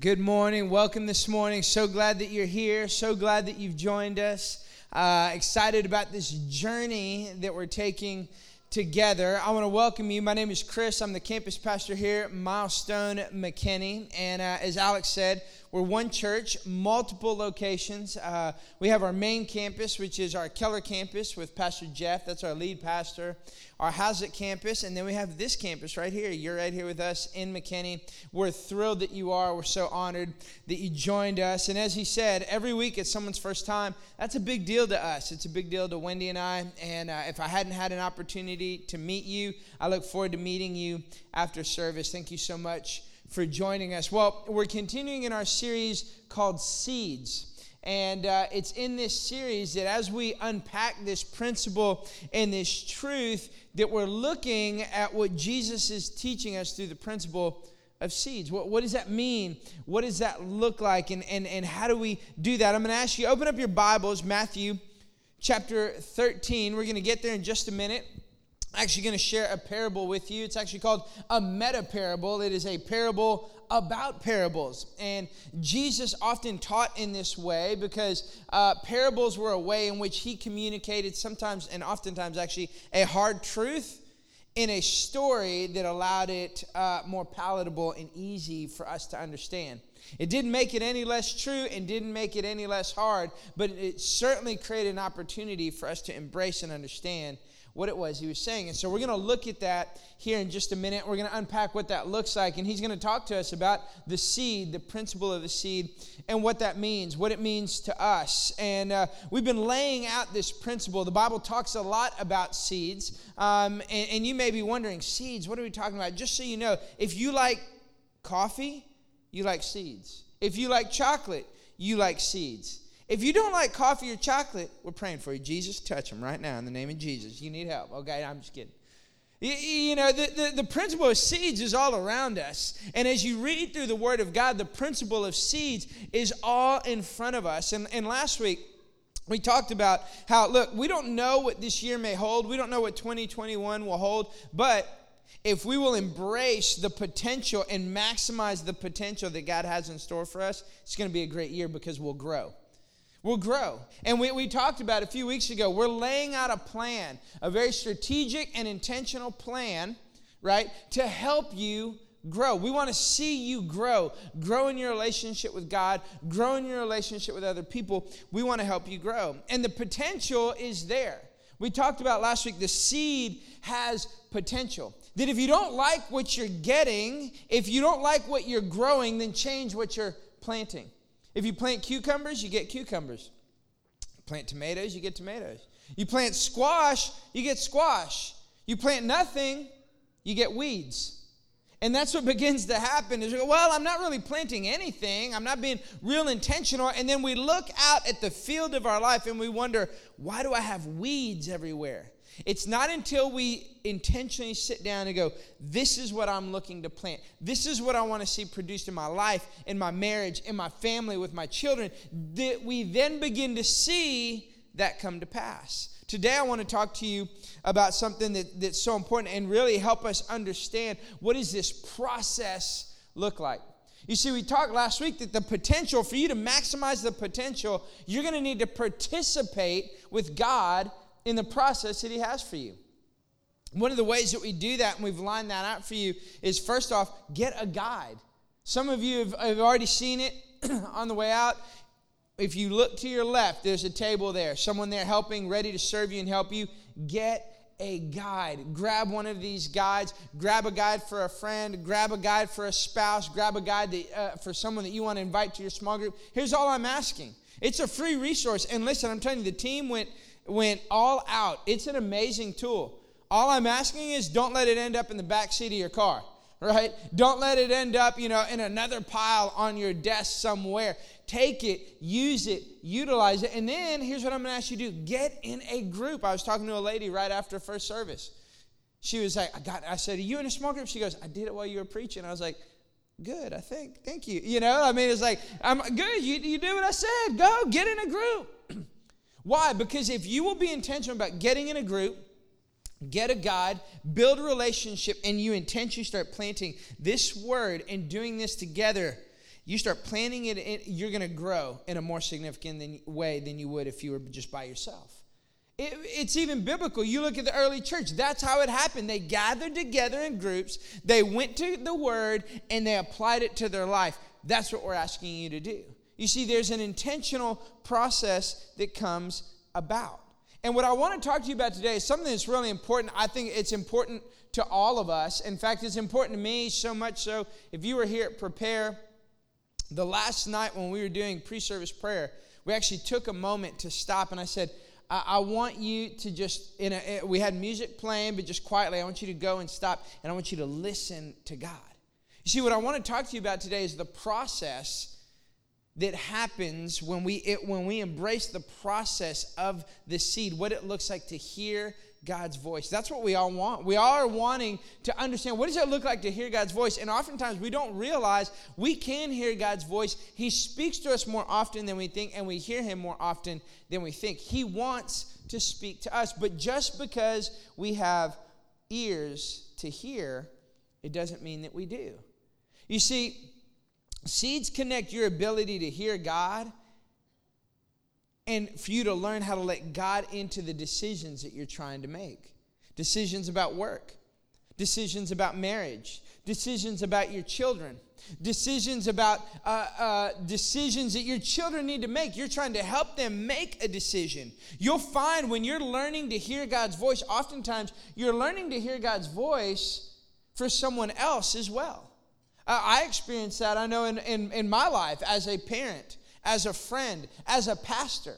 Good morning. Welcome this morning. So glad that you're here. So glad that you've joined us. Uh, excited about this journey that we're taking together. I want to welcome you. My name is Chris. I'm the campus pastor here at Milestone McKinney. And uh, as Alex said, we're one church, multiple locations. Uh, we have our main campus, which is our Keller campus with Pastor Jeff. That's our lead pastor. Our Haslet campus. And then we have this campus right here. You're right here with us in McKinney. We're thrilled that you are. We're so honored that you joined us. And as he said, every week it's someone's first time. That's a big deal to us. It's a big deal to Wendy and I. And uh, if I hadn't had an opportunity to meet you, I look forward to meeting you after service. Thank you so much for joining us. Well, we're continuing in our series called Seeds. And uh, it's in this series that as we unpack this principle and this truth, that we're looking at what Jesus is teaching us through the principle of seeds. What, what does that mean? What does that look like? And, and, and how do we do that? I'm going to ask you, open up your Bibles, Matthew chapter 13. We're going to get there in just a minute actually going to share a parable with you. It's actually called a meta parable. It is a parable about parables. And Jesus often taught in this way because uh, parables were a way in which he communicated sometimes and oftentimes actually a hard truth in a story that allowed it uh, more palatable and easy for us to understand. It didn't make it any less true and didn't make it any less hard, but it certainly created an opportunity for us to embrace and understand what it was he was saying. And so we're going to look at that here in just a minute. We're going to unpack what that looks like. And he's going to talk to us about the seed, the principle of the seed, and what that means, what it means to us. And uh, we've been laying out this principle. The Bible talks a lot about seeds. Um, and, and you may be wondering, seeds, what are we talking about? Just so you know, if you like coffee, you like seeds. If you like chocolate, you like seeds. If you don't like coffee or chocolate, we're praying for you. Jesus, touch them right now in the name of Jesus. You need help. Okay, I'm just kidding. You, know, the, the, the, principle of seeds is all around us. And as you read through the Word of God, the principle of seeds is all in front of us. And, and last week, we talked about how, look, we don't know what this year may hold, we don't know what 2021 will hold, but if we will embrace the potential and maximize the potential that God has in store for us, it's going to be a great year because we'll grow will grow. And we, we talked about a few weeks ago, we're laying out a plan, a very strategic and intentional plan, right, to help you grow. We want to see you grow, grow in your relationship with God, grow in your relationship with other people. We want to help you grow. And the potential is there. We talked about last week the seed has potential. That if you don't like what you're getting, if you don't like what you're growing, then change what you're planting. If you plant cucumbers, you get cucumbers. Plant tomatoes, you get tomatoes. You plant squash, you get squash. You plant nothing, you get weeds. And that's what begins to happen is, well, I'm not really planting anything. I'm not being real intentional. And then we look out at the field of our life and we wonder, why do I have weeds everywhere? It's not until we intentionally sit down and go, This is what I'm looking to plant. This is what I want to see produced in my life, in my marriage, in my family, with my children, that we then begin to see that come to pass. Today, I want to talk to you about something that, that's so important and really help us understand what does this process look like. You see, we talked last week that the potential, for you to maximize the potential, you're going to need to participate with God in the process that He has for you. One of the ways that we do that, and we've lined that out for you, is first off, get a guide. Some of you have, have already seen it on the way out. If you look to your left, there's a table there, someone there helping, ready to serve you and help you. Get a guide. Grab one of these guides. Grab a guide for a friend. Grab a guide for a spouse. Grab a guide that, uh, for someone that you want to invite to your small group. Here's all I'm asking it's a free resource. And listen, I'm telling you, the team went went all out. It's an amazing tool. All I'm asking is don't let it end up in the back seat of your car, right? Don't let it end up, you know, in another pile on your desk somewhere. Take it, use it, utilize it. And then here's what I'm going to ask you to do. Get in a group. I was talking to a lady right after first service. She was like, I got I said, Are you in a small group? She goes, I did it while you were preaching. I was like, Good, I think. Thank you. You know, I mean, it's like, I'm good. You, you do what I said. Go, get in a group. Why? Because if you will be intentional about getting in a group, get a guide, build a relationship, and you intentionally start planting this word and doing this together, you start planting it, in, you're going to grow in a more significant than, way than you would if you were just by yourself. It, it's even biblical. You look at the early church, that's how it happened. They gathered together in groups, they went to the word, and they applied it to their life. That's what we're asking you to do. You see, there's an intentional process that comes about. And what I want to talk to you about today is something that's really important. I think it's important to all of us. In fact, it's important to me so much so. If you were here at Prepare, the last night when we were doing pre service prayer, we actually took a moment to stop and I said, I, I want you to just, in a, we had music playing, but just quietly, I want you to go and stop and I want you to listen to God. You see, what I want to talk to you about today is the process that happens when we, it, when we embrace the process of the seed, what it looks like to hear God's voice. That's what we all want. We all are wanting to understand what does it look like to hear God's voice. And oftentimes we don't realize we can hear God's voice. He speaks to us more often than we think, and we hear him more often than we think. He wants to speak to us. But just because we have ears to hear, it doesn't mean that we do. You see, seeds connect your ability to hear God and for you to learn how to let God into the decisions that you're trying to make decisions about work, decisions about marriage, decisions about your children. Decisions about uh, uh, decisions that your children need to make. You're trying to help them make a decision. You'll find when you're learning to hear God's voice, oftentimes you're learning to hear God's voice for someone else as well. I experienced that, I know, in, in, in my life as a parent as a friend, as a pastor.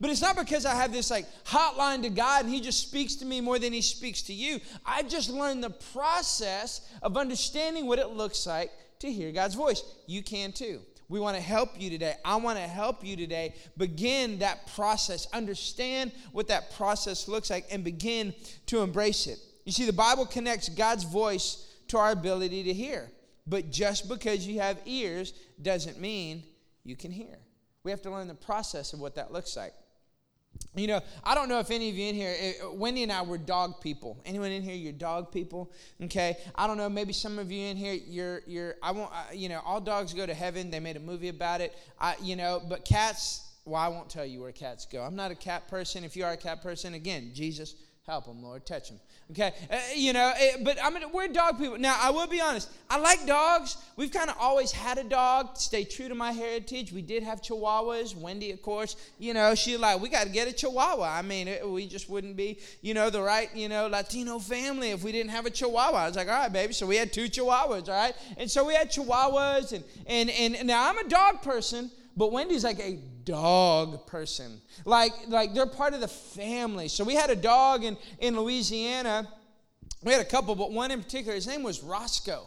But it's not because I have this like hotline to God and He just speaks to me more than He speaks to you. I've just learned the process of understanding what it looks like to hear God's voice. You can too. We want to help you today. I want to help you today begin that process, understand what that process looks like, and begin to embrace it. You see, the Bible connects God's voice to our ability to hear. But just because you have ears doesn't mean you can hear. We have to learn the process of what that looks like. You know, I don't know if any of you in here, eh, Wendy and I were dog people. Anyone in here, you're dog people? Okay. I don't know, maybe some of you in here, you're, you're, I won't, you know, all dogs go to heaven. They made a movie about it. I, you know, but cats, well, I won't tell you where cats go. I'm not a cat person. If you are a cat person, again, Jesus, help them, Lord, touch them. Okay, uh, you know, it, eh, but I mean, we're dog people. Now, I will be honest. I like dogs. We've kind of always had a dog. Stay true to my heritage. We did have Chihuahuas. Wendy, of course, you know, she like we got to get a Chihuahua. I mean, it, we just wouldn't be, you know, the right, you know, Latino family if we didn't have a Chihuahua. I was like, all right, baby. So we had two Chihuahuas, all right, and so we had Chihuahuas, and and and now I'm a dog person. But Wendy's like a dog person. Like, like they're part of the family. So we had a dog in, in Louisiana. We had a couple, but one in particular, his name was Roscoe.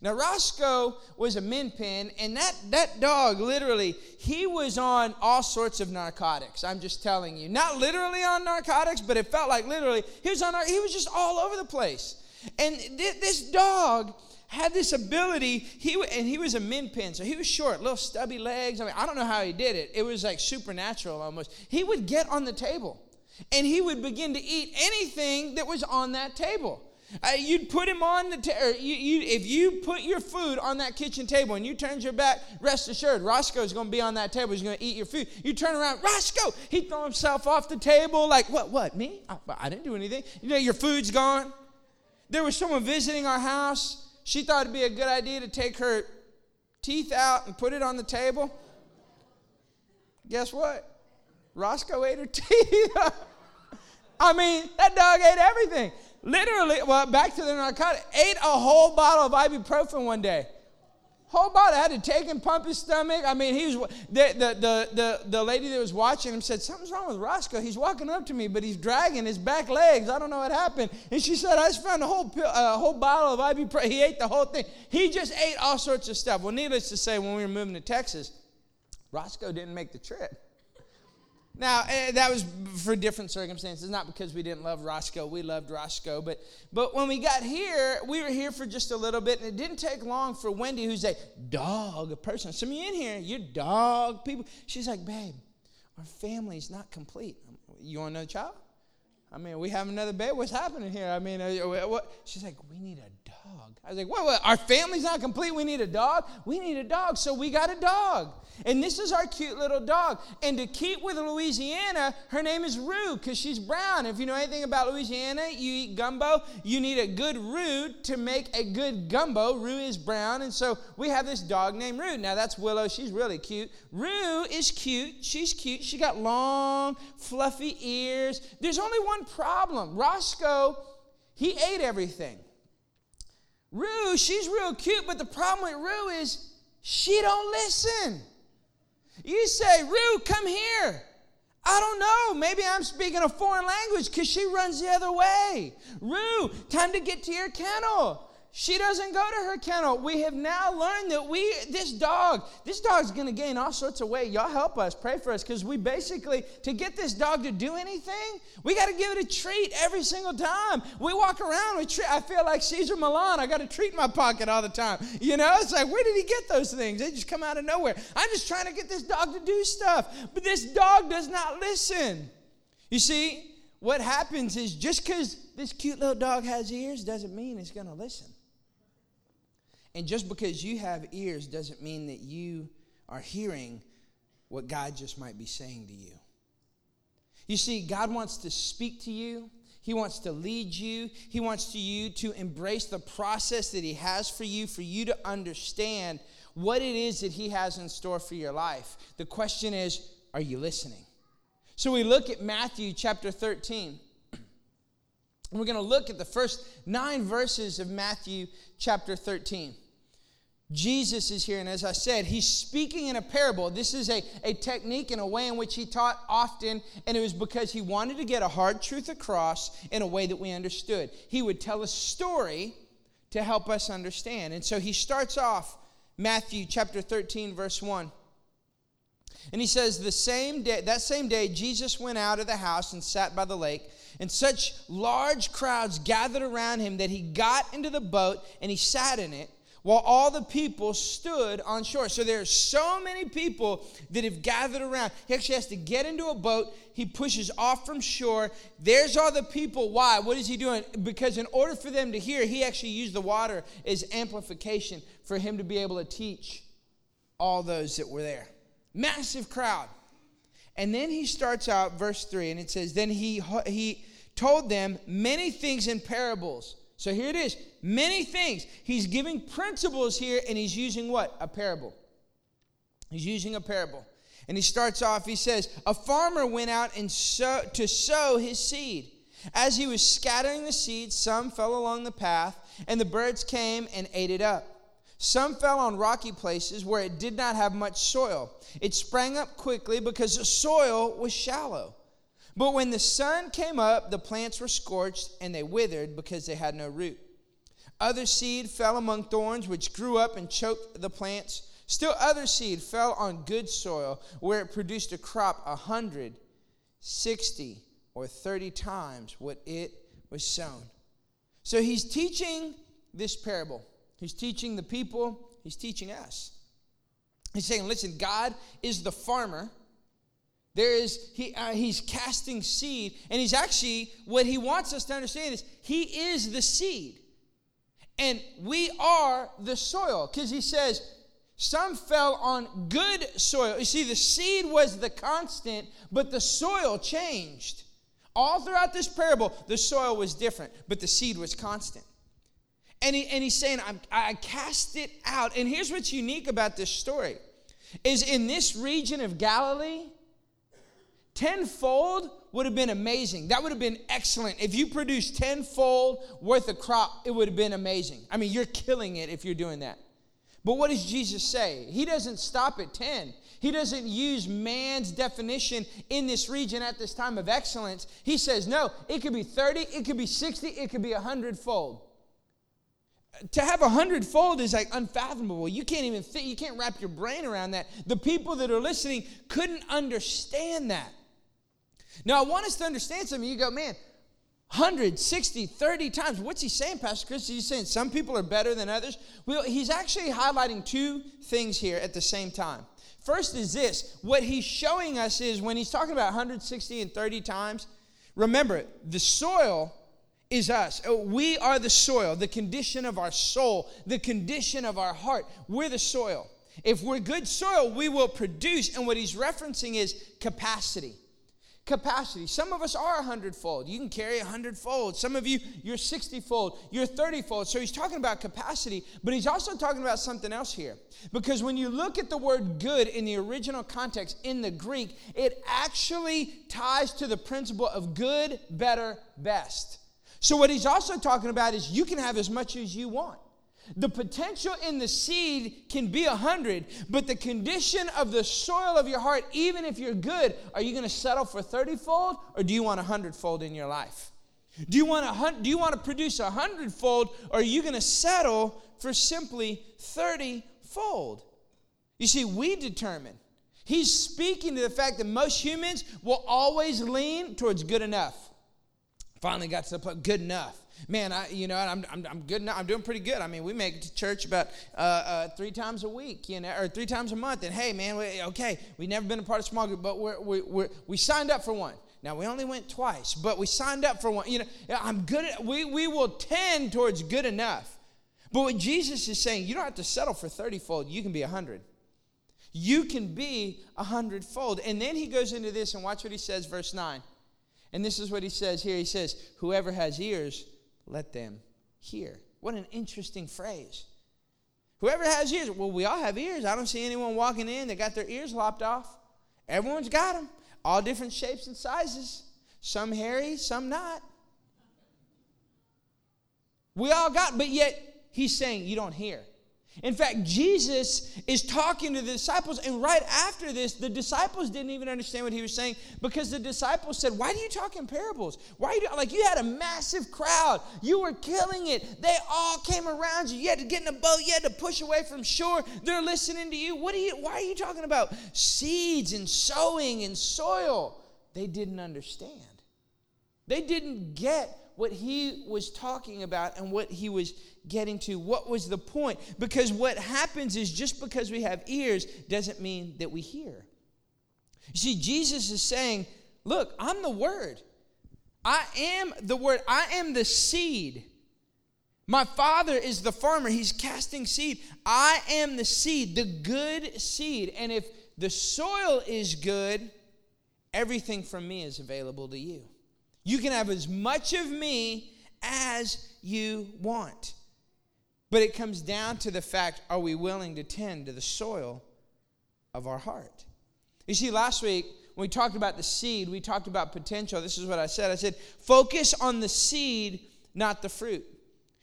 Now, Roscoe was a min pin, and that, that dog literally, he was on all sorts of narcotics. I'm just telling you. Not literally on narcotics, but it felt like literally. He was on, he was just all over the place. And th- this dog, had this ability. He and he was a min pin, so he was short, little stubby legs. I mean, I don't know how he did it. It was like supernatural almost. He would get on the table, and he would begin to eat anything that was on that table. Uh, you'd put him on the table. You, you, if you put your food on that kitchen table and you turned your back, rest assured, Roscoe's going to be on that table. He's going to eat your food. You turn around, Roscoe. He'd throw himself off the table like, what? What? Me? I, I didn't do anything. You know, your food's gone. There was someone visiting our house she thought it'd be a good idea to take her teeth out and put it on the table. Guess what? Roscoe ate her teeth. I mean, that dog ate everything. Literally, well, back to the narcotic, ate a whole bottle of ibuprofen one day. Whole body. I had to take him, pump his stomach. I mean, he was the, the, the, the, the lady that was watching him said, Something's wrong with Roscoe. He's walking up to me, but he's dragging his back legs. I don't know what happened. And she said, I just found a whole, a whole bottle of ibuprofen. He ate the whole thing. He just ate all sorts of stuff. Well, needless to say, when we were moving to Texas, Roscoe didn't make the trip. Now, eh, that was for different circumstances, not because we didn't love Roscoe. We loved Roscoe. But, but when we got here, we were here for just a little bit, and it didn't take long for Wendy, who's a dog person. Some of you in here, you're dog people. She's like, babe, our family's not complete. You want another child? I mean, we have another baby. What's happening here? I mean, uh, what? She's like, we need a dog. I was like, what, what? Our family's not complete. We need a dog? We need a dog. So we got a dog. And this is our cute little dog. And to keep with Louisiana, her name is Rue because she's brown. If you know anything about Louisiana, you eat gumbo, you need a good roux to make a good gumbo. Rue is brown. And so we have this dog named Rue. Now that's Willow. She's really cute. Rue is cute. She's cute. She got long, fluffy ears. There's only one problem Roscoe, he ate everything. Rue, she's real cute, but the problem with Rue is she don't listen. You say, Rue, come here. I don't know. Maybe I'm speaking a foreign language because she runs the other way. Rue, time to get to your kennel. She doesn't go to her kennel. We have now learned that we, this dog, this dog's going to gain all sorts of weight. Y'all help us, pray for us, because we basically, to get this dog to do anything, we got to give it a treat every single time. We walk around with treat. I feel like Cesar Millan. I got a treat in my pocket all the time. You know, it's like, where did he get those things? They just come out of nowhere. I'm just trying to get this dog to do stuff, but this dog does not listen. You see, what happens is just because this cute little dog has ears doesn't mean it's going to listen. And just because you have ears doesn't mean that you are hearing what God just might be saying to you. You see, God wants to speak to you. He wants to lead you. He wants to you to embrace the process that he has for you for you to understand what it is that he has in store for your life. The question is, are you listening? So we look at Matthew chapter 13. And We're going to look at the first 9 verses of Matthew chapter 13. Jesus is here, and as I said, he's speaking in a parable. This is a, a technique and a way in which he taught often, and it was because he wanted to get a hard truth across in a way that we understood. He would tell a story to help us understand. And so he starts off Matthew chapter 13, verse 1. And he says, The same day, that same day, Jesus went out of the house and sat by the lake, and such large crowds gathered around him that he got into the boat and he sat in it while all the people stood on shore. So there are so many people that have gathered around. He actually has to get into a boat. He pushes off from shore. There's all the people. Why? What is he doing? Because in order for them to hear, he actually used the water as amplification for him to be able to teach all those that were there. Massive crowd. And then he starts out, verse 3, and it says, Then he, he told them many things in parables so here it is many things. He's giving principles here, and he's using what? A parable. He's using a parable. And he starts off, he says, A farmer went out and sow, to sow his seed. As he was scattering the seed, some fell along the path, and the birds came and ate it up. Some fell on rocky places where it did not have much soil. It sprang up quickly because the soil was shallow. But when the sun came up, the plants were scorched and they withered because they had no root. Other seed fell among thorns, which grew up and choked the plants. Still, other seed fell on good soil, where it produced a crop a hundred, sixty, or thirty times what it was sown. So he's teaching this parable. He's teaching the people, he's teaching us. He's saying, listen, God is the farmer there is, he, uh, he's casting seed, and he's actually, what he wants us to understand is he is the seed. And we are the soil, because he says, some fell on good soil. You see, the seed was the constant, but the soil changed. All throughout this parable, the soil was different, but the seed was constant. And, he, and he's saying, I cast it out. And here's what's unique about this story is in this region of Galilee, Tenfold would have been amazing. That would have been excellent. If you produced tenfold worth of crop, it would have been amazing. I mean, you're killing it if you're doing that. But what does Jesus say? He doesn't stop at 10. He doesn't use man's definition in this region at this time of excellence. He says, no, it could be 30, it could be 60, it could be a hundredfold. To have a hundredfold is like unfathomable. You can't even think, you can't wrap your brain around that. The people that are listening couldn't understand that. Now, I want us to understand something. You go, man, 100, 60, 30 times. What's he saying, Pastor Chris? He's saying some people are better than others. Well, he's actually highlighting two things here at the same time. First is this what he's showing us is when he's talking about 160 and 30 times, remember, the soil is us. Uh, we are the soil, the condition of our soul, the condition of our heart. We're the soil. If we're good soil, we will produce. And what he's referencing is capacity capacity. Some of us are a hundredfold. You can carry a hundredfold. Some of you, you're 60 fold, you're 30 fold. So he's talking about capacity, but he's also talking about something else here. Because when you look at the word good in the original context in the Greek, it actually ties to the principle of good, better, best. So what he's also talking about is you can have as much as you want. The potential in the seed can be a hundred, but the condition of the soil of your heart, even if you're good, are you going to settle for 30 fold or do you want a hundredfold in your life? Do you want to do you want to produce a hundredfold or are you going to settle for simply 30 fold? You see, we determine. He's speaking to the fact that most humans will always lean towards good enough. Finally got to the point, good enough man, I, you know, I'm, I'm, I'm good now. I'm doing pretty good. I mean, we make it to church about uh, uh, three times a week, you know, or three times a month. And hey, man, we, okay, we've never been a part of small group, but we're, we we we signed up for one. Now, we only went twice, but we signed up for one. You know, I'm good at, we, we will tend towards good enough. But what Jesus is saying, you don't have to settle for 30 fold, you can be a 100. You can be a hundredfold. And then he goes into this, and watch what he says, verse 9. And this is what he says here. He says, Whoever has ears, let them hear. What an interesting phrase. Whoever has ears, well, we all have ears. I don't see anyone walking in that got their ears lopped off. Everyone's got them, all different shapes and sizes. Some hairy, some not. We all got, but yet he's saying you don't hear. In fact, Jesus is talking to the disciples, and right after this, the disciples didn't even understand what he was saying because the disciples said, Why do you talk in parables? Why are you, like you had a massive crowd, you were killing it, they all came around you, you had to get in a boat, you had to push away from shore, they're listening to you. What are you, why are you talking about seeds and sowing and soil? They didn't understand. They didn't get what he was talking about and what he was getting to. What was the point? Because what happens is just because we have ears doesn't mean that we hear. You see, Jesus is saying, Look, I'm the Word. I am the Word. I am the seed. My Father is the farmer. He's casting seed. I am the seed, the good seed. And if the soil is good, everything from me is available to you. You can have as much of me as you want. But it comes down to the fact are we willing to tend to the soil of our heart? You see, last week, when we talked about the seed, we talked about potential. This is what I said I said, focus on the seed, not the fruit.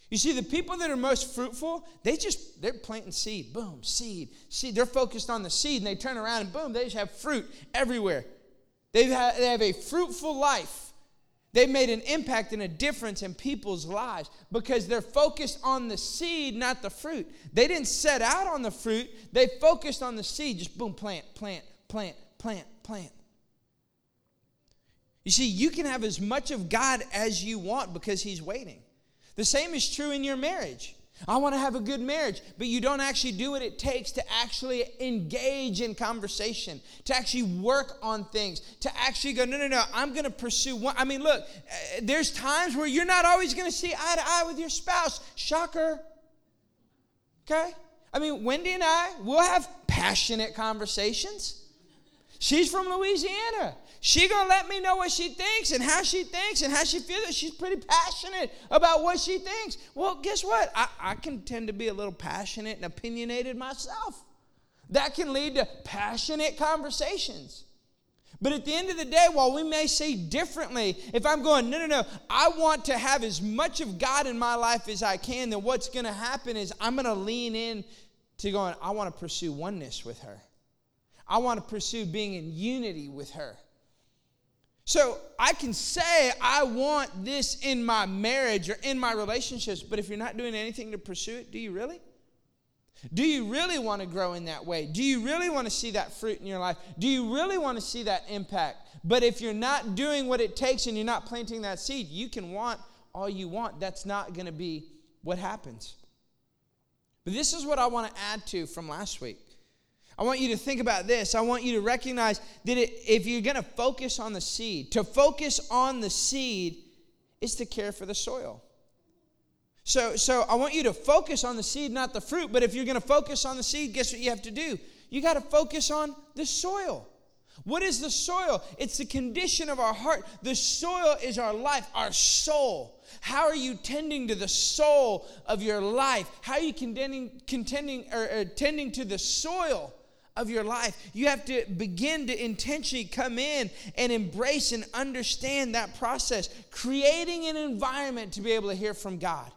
You see, the people that are most fruitful, they just, they're planting seed. Boom, seed, seed. They're focused on the seed and they turn around and boom, they just have fruit everywhere. They've had, they have a fruitful life. They've made an impact and a difference in people's lives because they're focused on the seed, not the fruit. They didn't set out on the fruit, they focused on the seed. Just boom, plant, plant, plant, plant, plant. You see, you can have as much of God as you want because He's waiting. The same is true in your marriage. I want to have a good marriage, but you don't actually do what it takes to actually engage in conversation, to actually work on things, to actually go, no, no, no, I'm going to pursue one. I mean, look, uh, there's times where you're not always going to see eye to eye with your spouse. Shocker. Okay? I mean, Wendy and I, we'll have passionate conversations. She's from Louisiana. She gonna let me know what she thinks and how she thinks and how she feels. She's pretty passionate about what she thinks. Well, guess what? I, I can tend to be a little passionate and opinionated myself. That can lead to passionate conversations. But at the end of the day, while we may say differently, if I'm going, no, no, no, I want to have as much of God in my life as I can, then what's going to happen is I'm going to lean in to going, I want to pursue oneness with her. I want to pursue being in unity with her. So I can say, I want this in my marriage or in my relationships, but if you're not doing anything to pursue it, do you really? Do you really want to grow in that way? Do you really want to see that fruit in your life? Do you really want to see that impact? But if you're not doing what it takes and you're not planting that seed, you can want all you want. That's not going to be what happens. But this is what I want to add to from last week. I want you to think about this. I want you to recognize that it, if you're going to focus on the seed, to focus on the seed is to care for the soil. So, so I want you to focus on the seed, not the fruit. But if you're going to focus on the seed, guess what you have to do? You got to focus on the soil. What is the soil? It's the condition of our heart. The soil is our life, our soul. How are you tending to the soul of your life? How are you contending, contending or, or tending to the soil of your life? You have to begin to intentionally come in and embrace and understand that process, creating an environment to be able to hear from God,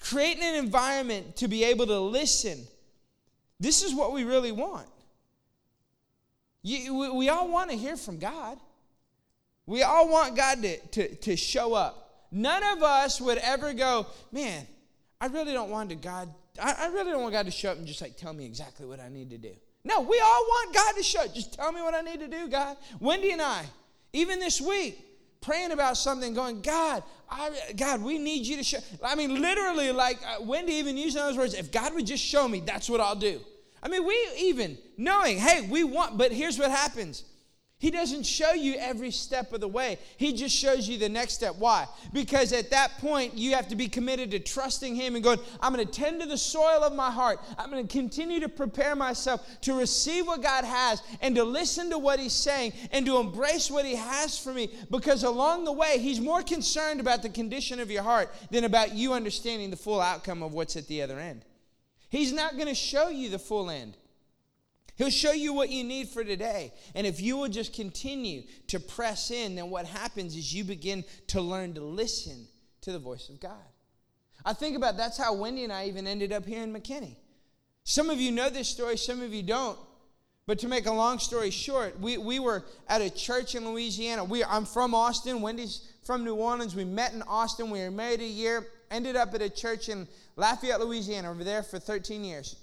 creating an environment to be able to listen. This is what we really want. You, we, we all want to hear from God. We all want God to, to, to show up. None of us would ever go, man, I really don't want to God, I, I really don't want God to show up and just like tell me exactly what I need to do. No, we all want God to show. Just tell me what I need to do, God. Wendy and I, even this week, praying about something, going, God, I, God, we need you to show. I mean, literally, like uh, Wendy even using those words. If God would just show me, that's what I'll do. I mean, we even knowing, hey, we want, but here's what happens. He doesn't show you every step of the way. He just shows you the next step. Why? Because at that point, you have to be committed to trusting Him and going, I'm going to tend to the soil of my heart. I'm going to continue to prepare myself to receive what God has and to listen to what He's saying and to embrace what He has for me. Because along the way, He's more concerned about the condition of your heart than about you understanding the full outcome of what's at the other end. He's not going to show you the full end. He'll show you what you need for today. And if you will just continue to press in, then what happens is you begin to learn to listen to the voice of God. I think about that's how Wendy and I even ended up here in McKinney. Some of you know this story, some of you don't. But to make a long story short, we, we were at a church in Louisiana. We, I'm from Austin. Wendy's from New Orleans. We met in Austin. We were married a year. Ended up at a church in Lafayette, Louisiana. Over there for 13 years.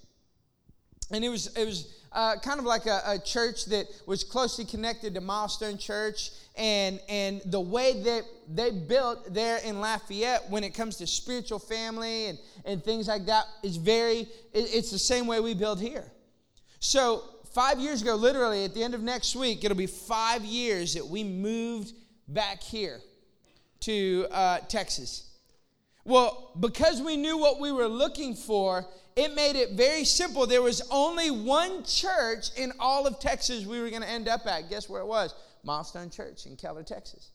And it was, it was uh, kind of like a, a, church that was closely connected to Milestone Church. And, and the way that they built there in Lafayette when it comes to spiritual family and, and things like that is very, it, it's the same way we build here. So five years ago, literally at the end of next week, it'll be five years that we moved back here to uh, Texas. Well, because we knew what we were looking for, it made it very simple. There was only one church in all of Texas we were going to end up at. Guess where it was? Milestone Church in Keller, Texas.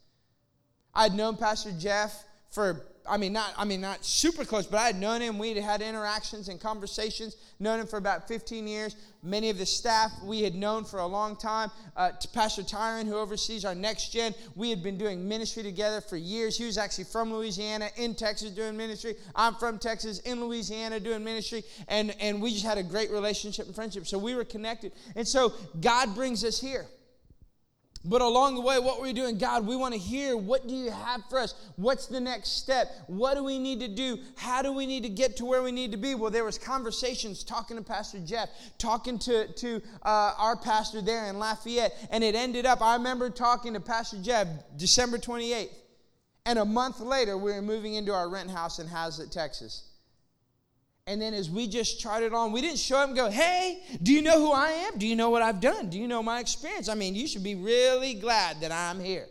I'd known Pastor Jeff for I mean not I mean not super close, but I had known him. We'd had interactions and conversations. Known him for about 15 years. Many of the staff we had known for a long time. Uh, Pastor Tyron, who oversees our next gen, we had been doing ministry together for years. He was actually from Louisiana, in Texas, doing ministry. I'm from Texas, in Louisiana, doing ministry, and and we just had a great relationship and friendship. So we were connected, and so God brings us here. But along the way, what we're we doing, God, we want to hear what do you have for us? What's the next step? What do we need to do? How do we need to get to where we need to be? Well, there was conversations talking to Pastor Jeff, talking to, to uh, our pastor there in Lafayette, and it ended up, I remember talking to Pastor Jeff December 28th, and a month later, we were moving into our rent house in Haslet, Texas. And then as we just charted on, we didn't show up go, hey, do you know who I am? Do you know what I've done? Do you know my experience? I mean, you should be really glad that I'm here.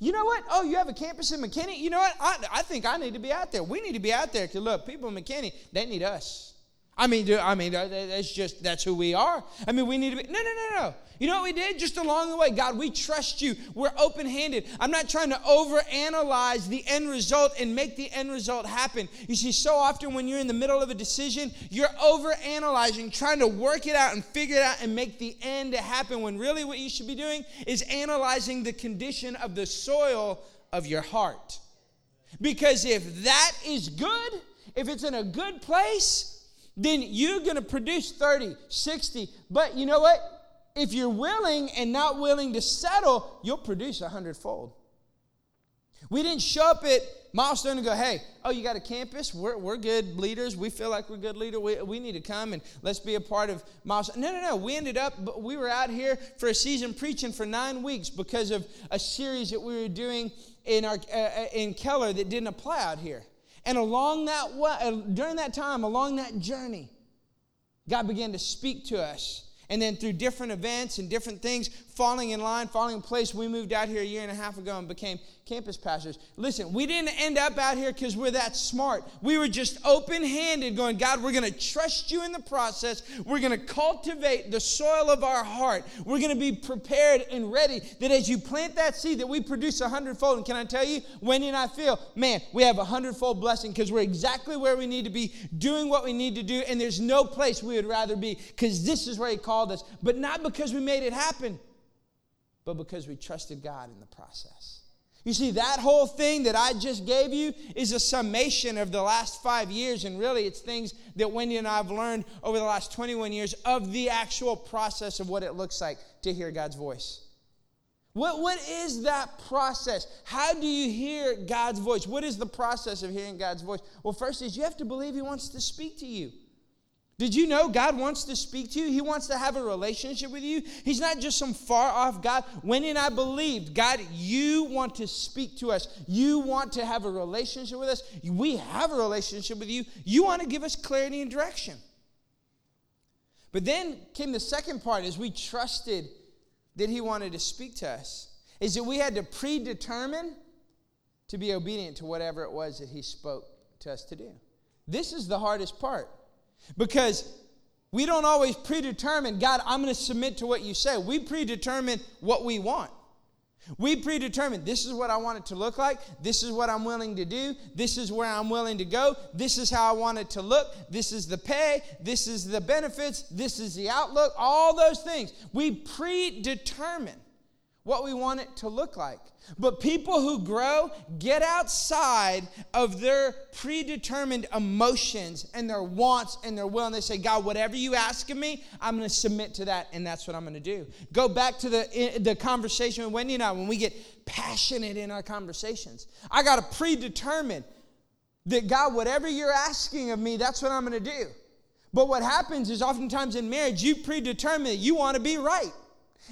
You know what? Oh, you have a campus in McKinney? You know what? I, I think I need to be out there. We need to be out there because look, people in McKinney, they need us. I mean, I mean, that's just that's who we are. I mean, we need to be. No, no, no, no. You know what we did? Just along the way, God, we trust you. We're open handed. I'm not trying to overanalyze the end result and make the end result happen. You see, so often when you're in the middle of a decision, you're overanalyzing, trying to work it out and figure it out and make the end happen when really what you should be doing is analyzing the condition of the soil of your heart. Because if that is good, if it's in a good place, then you're going to produce 30, 60. But you know what? if you're willing and not willing to settle, you'll produce a hundredfold. We didn't show up at Milestone and go, hey, oh, you got a campus? We're, we're good leaders. We feel like we're good leaders. We, we need to come and let's be a part of Milestone. No, no, no. We ended up, we were out here for a season preaching for nine weeks because of a series that we were doing in, our, uh, uh in Keller that didn't apply out here. And along that, uh, during that time, along that journey, God began to speak to us And then through different events and different things, falling in line, falling in place, we moved out here a year and a half ago and became campus pastors. Listen, we didn't end up out here because we're that smart. We were just open handed, going, God, we're going to trust you in the process. We're going to cultivate the soil of our heart. We're going to be prepared and ready that as you plant that seed, that we produce a hundredfold. And can I tell you, Wendy and I feel, man, we have a hundredfold blessing because we're exactly where we need to be, doing what we need to do, and there's no place we would rather be because this is where He called us. But not because we made it happen, but because we trusted God in the process. You see, that whole thing that I just gave you is a summation of the last five years, and really it's things that Wendy and I have learned over the last 21 years of the actual process of what it looks like to hear God's voice. What, what is that process? How do you hear God's voice? What is the process of hearing God's voice? Well, first is you have to believe He wants to speak to you. Did you know God wants to speak to you? He wants to have a relationship with you. He's not just some far off God. When and I believed, God, you want to speak to us. You want to have a relationship with us. We have a relationship with you. You want to give us clarity and direction. But then came the second part as we trusted that He wanted to speak to us, is that we had to predetermine to be obedient to whatever it was that He spoke to us to do. This is the hardest part because we don't always predetermine, God, I'm going to submit to what you say. We predetermine what we want. We predetermine this is what I want it to look like. This is what I'm willing to do. This is where I'm willing to go. This is how I want it to look. This is the pay. This is the benefits. This is the outlook. All those things. We predetermine what we want it to look like. But people who grow get outside of their predetermined emotions and their wants and their will, and they say, God, whatever you ask of me, I'm going to submit to that, and that's what I'm going to do. Go back to the, eh, the conversation with Wendy and I when we get passionate in our conversations. I got to predetermine that, God, whatever you're asking of me, that's what I'm going to do. But what happens is oftentimes in marriage, you predetermine that you want to be right.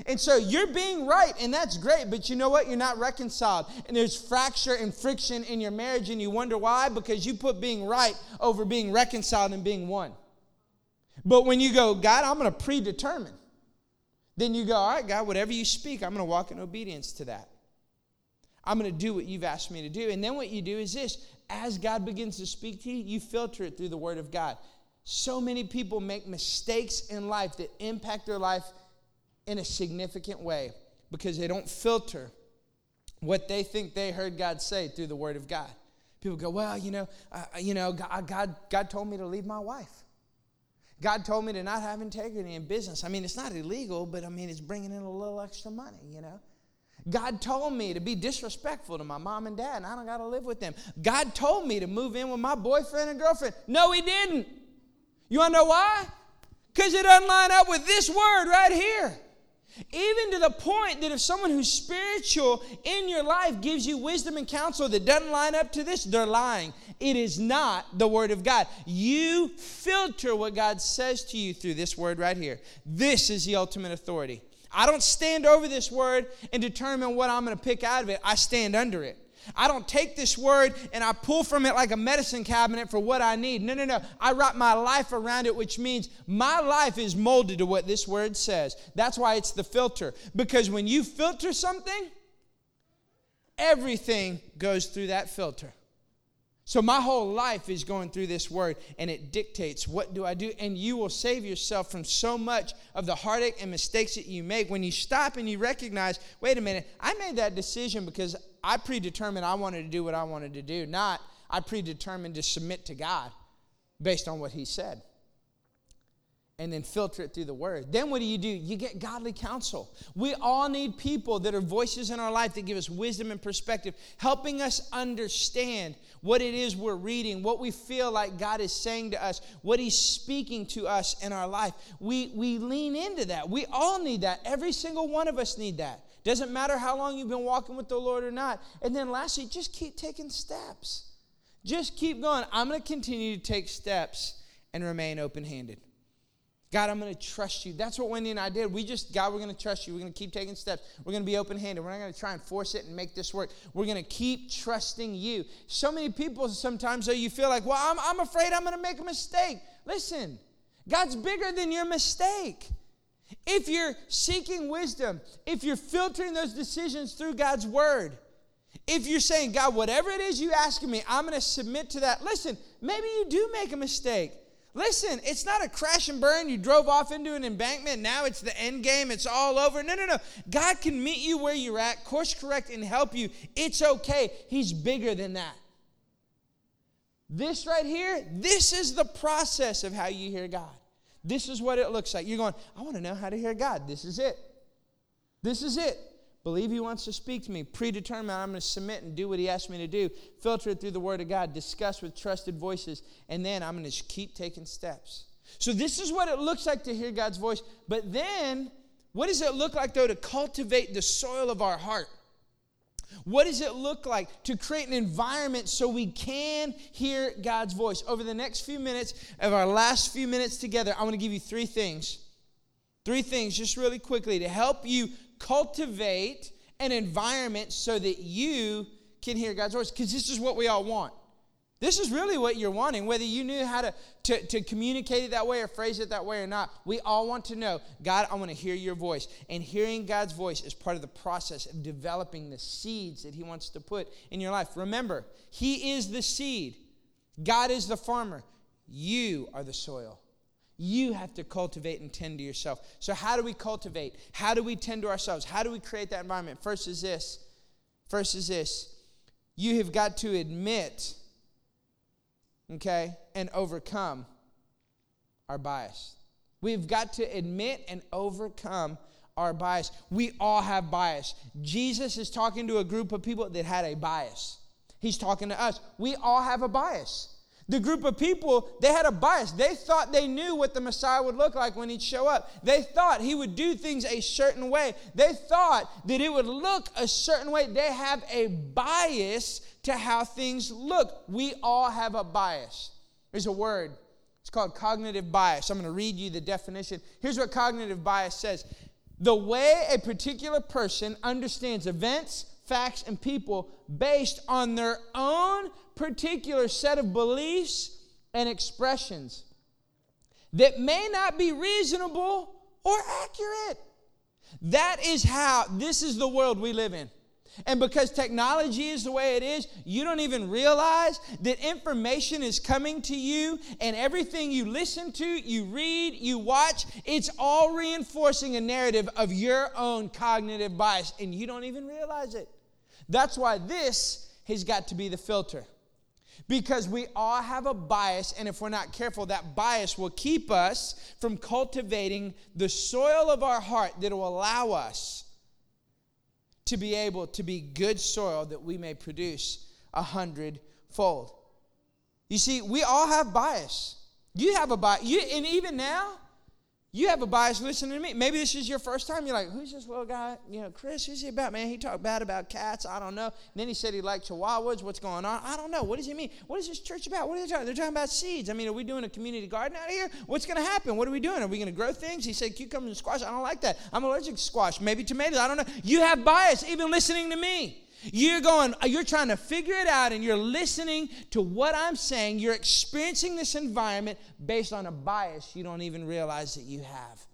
And so you're being right, and that's great, but you know what? You're not reconciled. And there's fracture and friction in your marriage, and you wonder why? Because you put being right over being reconciled and being one. But when you go, God, I'm going to predetermine, then you go, all right, God, whatever you speak, I'm going to walk in obedience to that. I'm going to do what you've asked me to do. And then what you do is this as God begins to speak to you, you filter it through the Word of God. So many people make mistakes in life that impact their life in a significant way because they don't filter what they think they heard God say through the Word of God. People go, well, you know, uh, you know, God, God, God told me to leave my wife. God told me to not have integrity in business. I mean, it's not illegal, but I mean, it's bringing in a little extra money, you know. God told me to be disrespectful to my mom and dad, and I don't got to live with them. God told me to move in with my boyfriend and girlfriend. No, He didn't. You want to know why? Because it doesn't line up with this word right here. Even to the point that if someone who's spiritual in your life gives you wisdom and counsel that doesn't line up to this, they're lying. It is not the Word of God. You filter what God says to you through this Word right here. This is the ultimate authority. I don't stand over this Word and determine what I'm going to pick out of it, I stand under it. I don't take this word and I pull from it like a medicine cabinet for what I need. No, no, no. I wrap my life around it, which means my life is molded to what this word says. That's why it's the filter. Because when you filter something, everything goes through that filter. So my whole life is going through this word and it dictates what do I do? And you will save yourself from so much of the heartache and mistakes that you make. When you stop and you recognize, wait a minute, I made that decision because I predetermined I wanted to do what I wanted to do, not I predetermined to submit to God based on what he said and then filter it through the word. Then what do you do? You get godly counsel. We all need people that are voices in our life that give us wisdom and perspective, helping us understand what it is we're reading, what we feel like God is saying to us, what He's speaking to us in our life. We, we lean into that. We all need that. Every single one of us need that. Doesn't matter how long you've been walking with the Lord or not. And then lastly, just keep taking steps. Just keep going. I'm going to continue to take steps and remain open handed. God, I'm going to trust you. That's what Wendy and I did. We just, God, we're going to trust you. We're going to keep taking steps. We're going to be open handed. We're not going to try and force it and make this work. We're going to keep trusting you. So many people sometimes, though, you feel like, well, I'm, I'm afraid I'm going to make a mistake. Listen, God's bigger than your mistake. if you're seeking wisdom, if you're filtering those decisions through God's word, if you're saying, God, whatever it is you asking me, I'm going to submit to that. Listen, maybe you do make a mistake. Listen, it's not a crash and burn. You drove off into an embankment. Now it's the end game. It's all over. No, no, no. God can meet you where you're at, course correct, and help you. It's okay. He's bigger than that. This right here, this is the process of how you hear God. This is what it looks like. You're going, I want to know how to hear God. This is it. This is it. Believe He wants to speak to me. Predetermine I'm going to submit and do what He asked me to do. Filter it through the Word of God. Discuss with trusted voices. And then I'm going to keep taking steps. So, this is what it looks like to hear God's voice. But then, what does it look like, though, to cultivate the soil of our heart? What does it look like to create an environment so we can hear God's voice? Over the next few minutes of our last few minutes together, I want to give you three things. Three things, just really quickly, to help you cultivate an environment so that you can hear God's voice. Because this is what we all want. This is really what you're wanting, whether you knew how to, to, to communicate it that way or phrase it that way or not. We all want to know, God, I want to hear your voice. And hearing God's voice is part of the process of developing the seeds that He wants to put in your life. Remember, He is the seed, God is the farmer, you are the soil. You have to cultivate and tend to yourself. So, how do we cultivate? How do we tend to ourselves? How do we create that environment? First is this. First is this. You have got to admit okay, and overcome our bias. We've got to admit and overcome our bias. We all have bias. Jesus is talking to a group of people that had a bias. He's talking to us. We all have a bias. The group of people, they had a bias. They thought they knew what the Messiah would look like when he'd show up. They thought he would do things a certain way. They thought that it would look a certain way. They have a bias to how things look. We all have a bias. There's a word, it's called cognitive bias. I'm going to read you the definition. Here's what cognitive bias says The way a particular person understands events, facts, and people based on their own particular set of beliefs and expressions that may not be reasonable or accurate. That is how, this is the world we live in. And because technology is the way it is, you don't even realize that information is coming to you, and everything you listen to, you read, you watch, it's all reinforcing a narrative of your own cognitive bias, and you don't even realize it. That's why this has got to be the filter. Because we all have a bias, and if we're not careful, that bias will keep us from cultivating the soil of our heart that will allow us to be able to be good soil that we may produce a hundredfold. You see, we all have bias. You have a bias. You, and even now, you have a bias listening to me. Maybe this is your first time. You're like, who's this little guy? You know, Chris, who's he about, man? He talked bad about cats. I don't know. And then he said he liked chihuahuas. What's going on? I don't know. What does he mean? What is this church about? What are they talking? They're talking about seeds. I mean, are we doing a community garden out here? What's going to happen? What are we doing? Are we going to grow things? He said cucumbers and squash. I don't like that. I'm allergic to squash. Maybe tomatoes. I don't know. You have bias even listening to me. You're going, you're trying to figure it out and you're listening to what I'm saying. You're experiencing this environment based on a bias you don't even realize that you have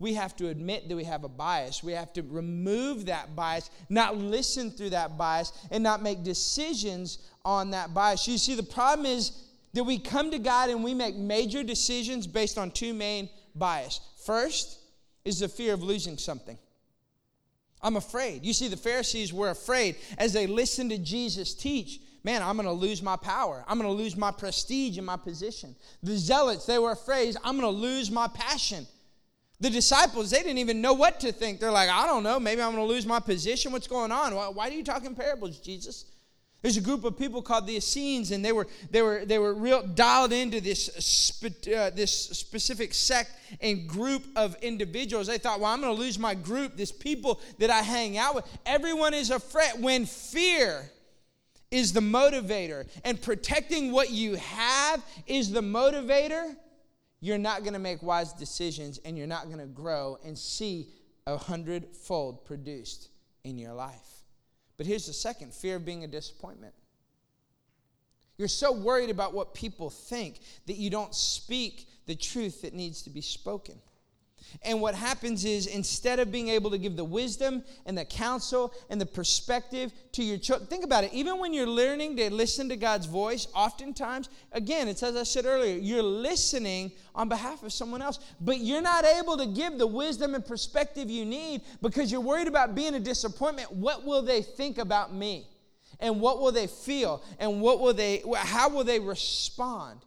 we have to admit that we have a bias. We have to remove that bias, not listen through that bias, and not make decisions on that bias. You see, the problem is that we come to God and we make major decisions based on two main bias. First is the fear of losing something. I'm afraid. You see, the Pharisees were afraid as they listened to Jesus teach man, I'm going to lose my power. I'm going to lose my prestige and my position. The zealots, they were afraid, I'm going to lose my passion. The disciples, they didn't even know what to think. They're like, I don't know, maybe I'm going to lose my position. What's going on? Why, why are you talking parables, Jesus? There's a group of people called the Essenes, and they were they were they were real dialed into this spe- uh, this specific sect and group of individuals. They thought, well, I'm going to lose my group, this people that I hang out with. Everyone is afraid when fear is the motivator, and protecting what you have is the motivator you're not going to make wise decisions and you're not going to grow and see a hundredfold produced in your life. But here's the second fear of being a disappointment. You're so worried about what people think that you don't speak the truth that needs to be spoken. And what happens is instead of being able to give the wisdom and the counsel and the perspective to your children, think about it. Even when you're learning to listen to God's voice, oftentimes, again, it's as I said earlier, you're listening on behalf of someone else, but you're not able to give the wisdom and perspective you need because you're worried about being a disappointment. What will they think about me? And what will they feel? And what will they how will they respond?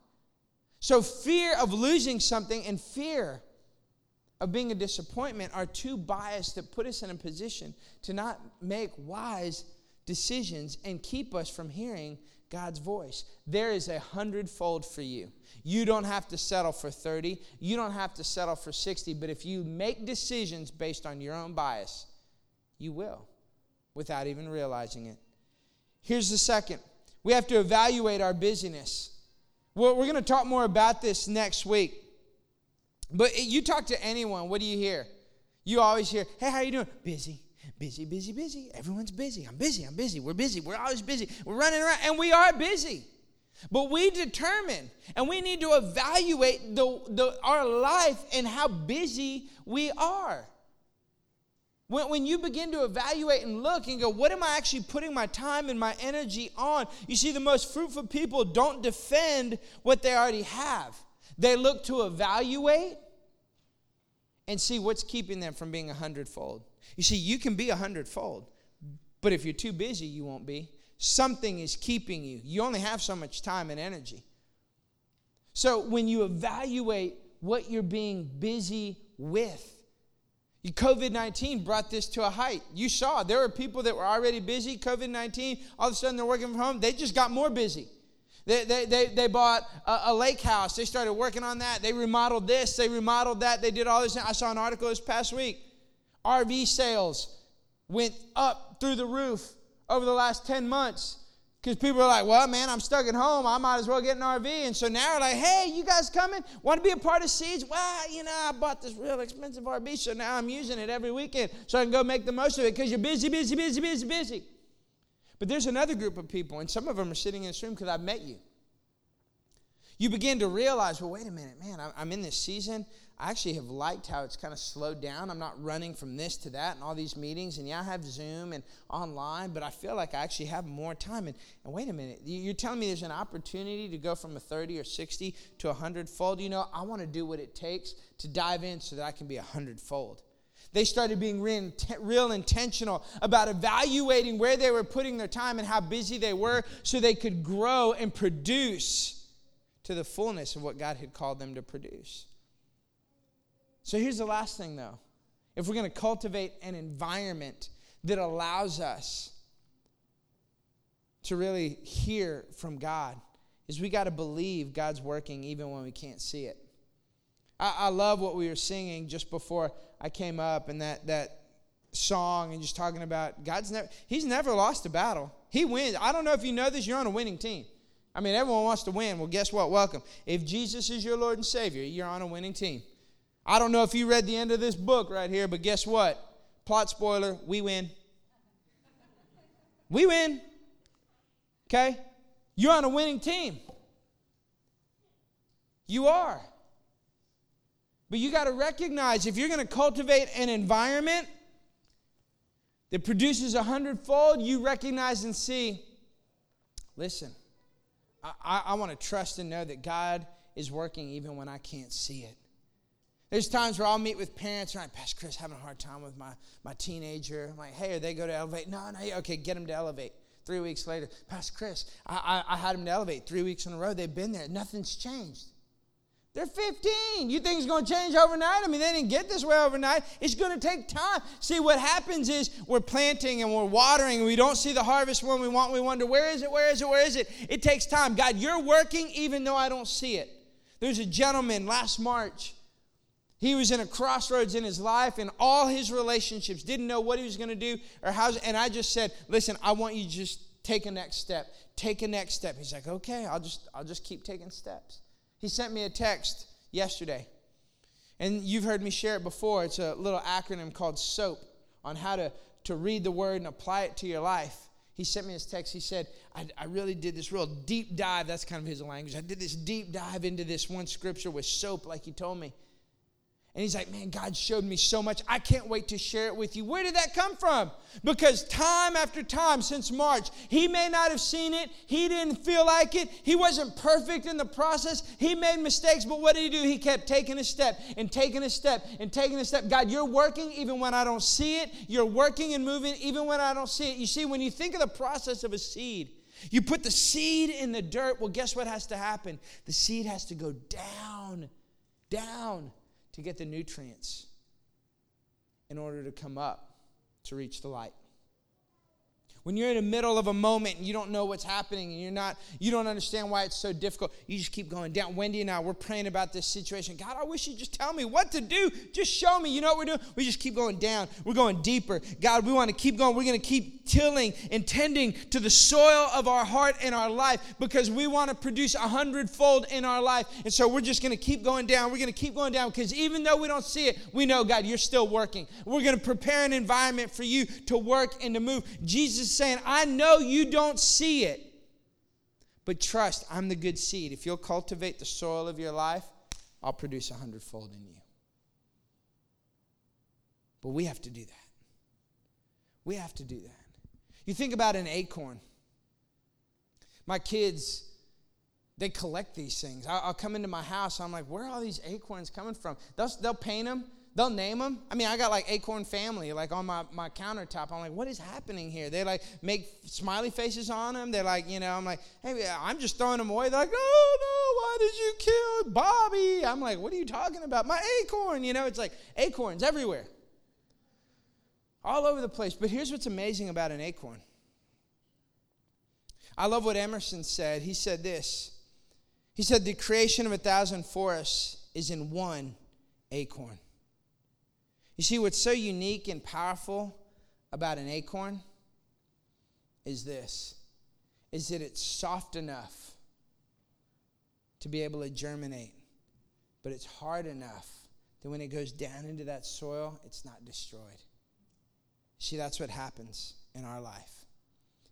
So fear of losing something and fear of being a disappointment are too biased that put us in a position to not make wise decisions and keep us from hearing God's voice. There is a hundredfold for you. You don't have to settle for 30, you don't have to settle for 60, but if you make decisions based on your own bias, you will without even realizing it. Here's the second we have to evaluate our busyness. Well, We're, going to talk more about this next week. But you talk to anyone, what do you hear? You always hear, hey, how you doing? Busy, busy, busy, busy. Everyone's busy. I'm busy, I'm busy. We're busy. We're always busy. We're running around, and we are busy. But we determine and we need to evaluate the, the, our life and how busy we are. When, when you begin to evaluate and look and go, what am I actually putting my time and my energy on? You see, the most fruitful people don't defend what they already have. They look to evaluate and see what's keeping them from being a hundredfold. You see, you can be a hundredfold, but if you're too busy, you won't be. Something is keeping you. You only have so much time and energy. So when you evaluate what you're being busy with, COVID 19 brought this to a height. You saw there were people that were already busy. COVID 19, all of a sudden they're working from home. They just got more busy. They, they, they, they bought a, a, lake house. They started working on that. They remodeled this. They remodeled that. They did all this. I saw an article this past week. RV sales went up through the roof over the last 10 months because people are like, well, man, I'm stuck at home. I might as well get an RV. And so now they're like, hey, you guys coming? Want to be a part of Seeds? Well, you know, I bought this real expensive RV, so now I'm using it every weekend so I can go make the most of it because you're busy, busy, busy, busy, busy. But there's another group of people, and some of them are sitting in this room because I've met you. You begin to realize, well, wait a minute, man, I'm in this season. I actually have liked how it's kind of slowed down. I'm not running from this to that and all these meetings. And yeah, I have Zoom and online, but I feel like I actually have more time. And, and wait a minute, you're telling me there's an opportunity to go from a 30 or 60 to a 100 fold? You know, I want to do what it takes to dive in so that I can be a 100 fold. They started being real intentional about evaluating where they were putting their time and how busy they were so they could grow and produce to the fullness of what God had called them to produce. So here's the last thing though. If we're going to cultivate an environment that allows us to really hear from God, is we got to believe God's working even when we can't see it. I, I love what we were singing just before I came up and that, that song and just talking about God's never, He's never lost a battle. He wins. I don't know if you know this, you're on a winning team. I mean, everyone wants to win. Well, guess what? Welcome. If Jesus is your Lord and Savior, you're on a winning team. I don't know if you read the end of this book right here, but guess what? Plot spoiler, we win. We win. Okay? You're on a winning team. You are. But you got to recognize if you're going to cultivate an environment that produces a hundredfold, you recognize and see listen, I, I, want to trust and know that God is working even when I can't see it. There's times where I'll meet with parents, and I'm like, Pastor Chris, having a hard time with my, my teenager. I'm like, hey, are they go to Elevate? No, no, okay, get them to Elevate. Three weeks later, Pastor Chris, I, I, I had them to Elevate three weeks in a row. They've been there. Nothing's changed. They're 15. You think it's going to change overnight? I mean, they didn't get this way overnight. It's going to take time. See, what happens is we're planting and we're watering and we don't see the harvest when we want. We wonder, where is it? Where is it? Where is it? It takes time. God, you're working even though I don't see it. There's a gentleman last March. He was in a crossroads in his life and all his relationships didn't know what he was going to do or how. And I just said, listen, I want you to just take a next step. Take a next step. He's like, okay, I'll just, I'll just keep taking steps. He sent me a text yesterday. And you've heard me share it before. It's a little acronym called SOAP on how to, to read the word and apply it to your life. He sent me this text. He said, I, I really did this real deep dive. That's kind of his language. I did this deep dive into this one scripture with soap, like he told me. And he's like, Man, God showed me so much. I can't wait to share it with you. Where did that come from? Because time after time since March, he may not have seen it. He didn't feel like it. He wasn't perfect in the process. He made mistakes, but what did he do? He kept taking a step and taking a step and taking a step. God, you're working even when I don't see it. You're working and moving even when I don't see it. You see, when you think of the process of a seed, you put the seed in the dirt. Well, guess what has to happen? The seed has to go down, down to get the nutrients in order to come up to reach the light. When you're in the middle of a moment and you don't know what's happening and you're not, you don't understand why it's so difficult, you just keep going down. Wendy and I, we're praying about this situation. God, I wish you'd just tell me what to do. Just show me. You know what we're doing? We just keep going down. We're going deeper. God, we want to keep going. We're going to keep tilling and tending to the soil of our heart and our life because we want to produce a hundredfold in our life. And so we're just going to keep going down. We're going to keep going down because even though we don't see it, we know, God, you're still working. We're going to prepare an environment for you to work and to move. Jesus saying, I know you don't see it, but trust, I'm the good seed. If you'll cultivate the soil of your life, I'll produce a hundredfold in you. But we have to do that. We have to do that. You think about an acorn. My kids, they collect these things. I'll, come into my house, I'm like, where are all these acorns coming from? They'll, they'll paint them, they'll name them. I mean, I got like Acorn Family, like on my, my countertop. I'm like, what is happening here? They like make smiley faces on them. They're like, you know, I'm like, hey, I'm just throwing them away. They're like, oh no, why did you kill Bobby? I'm like, what are you talking about? My acorn, you know, it's like acorns everywhere, all over the place. But here's what's amazing about an acorn. I love what Emerson said. He said this. He said, the creation of a thousand forests is in one acorn. You see, what's so unique and powerful about an acorn is this is that it's soft enough to be able to germinate, but it's hard enough that when it goes down into that soil, it's not destroyed. See, that's what happens in our life.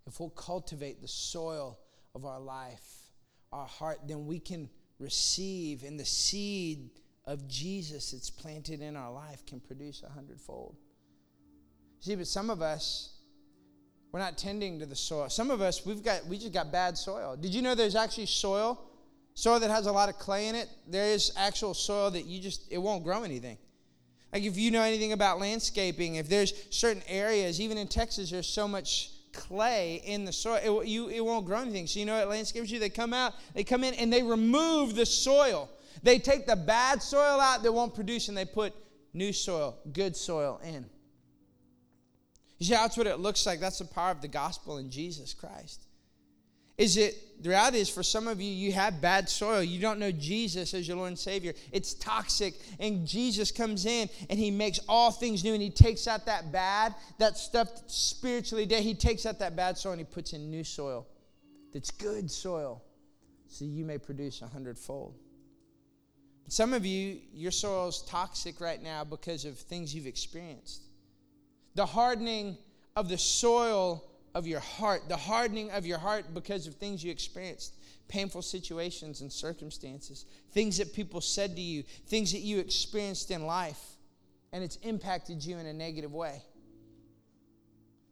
If we'll cultivate the soil of our life, our heart, then we can receive in the seed of Jesus that's planted in our life can produce a hundredfold. See, but some of us, we're not tending to the soil. Some of us, we've got we just got bad soil. Did you know there's actually soil? Soil that has a lot of clay in it. There is actual soil that you just it won't grow anything. Like if you know anything about landscaping, if there's certain areas, even in Texas, there's so much clay in the soil, it, you, it won't grow anything. So you know what landscapers do? They come out, they come in, and they remove the soil. They take the bad soil out that won't produce and they put new soil, good soil in. You see, that's what it looks like. That's the power of the gospel in Jesus Christ. Is it, the reality is for some of you, you have bad soil. You don't know Jesus as your Lord and Savior. It's toxic. And Jesus comes in and He makes all things new and He takes out that bad, that stuff spiritually dead. He takes out that bad soil and He puts in new soil that's good soil so you may produce a hundredfold. Some of you, your soil is toxic right now because of things you've experienced. The hardening of the soil of your heart, the hardening of your heart because of things you experienced, painful situations and circumstances, things that people said to you, things that you experienced in life, and it's impacted you in a negative way.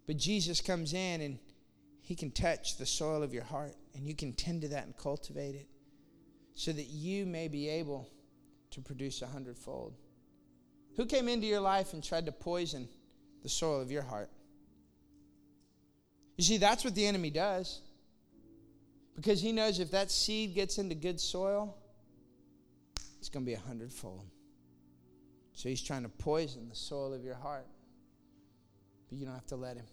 But Jesus comes in and he can touch the soil of your heart, and you can tend to that and cultivate it so that you may be able to produce a hundredfold? Who came into your life and tried to poison the soil of your heart? You see, that's what the enemy does. Because he knows if that seed gets into good soil, it's going to be a hundredfold. So he's trying to poison the soil of your heart. But you don't have to let him.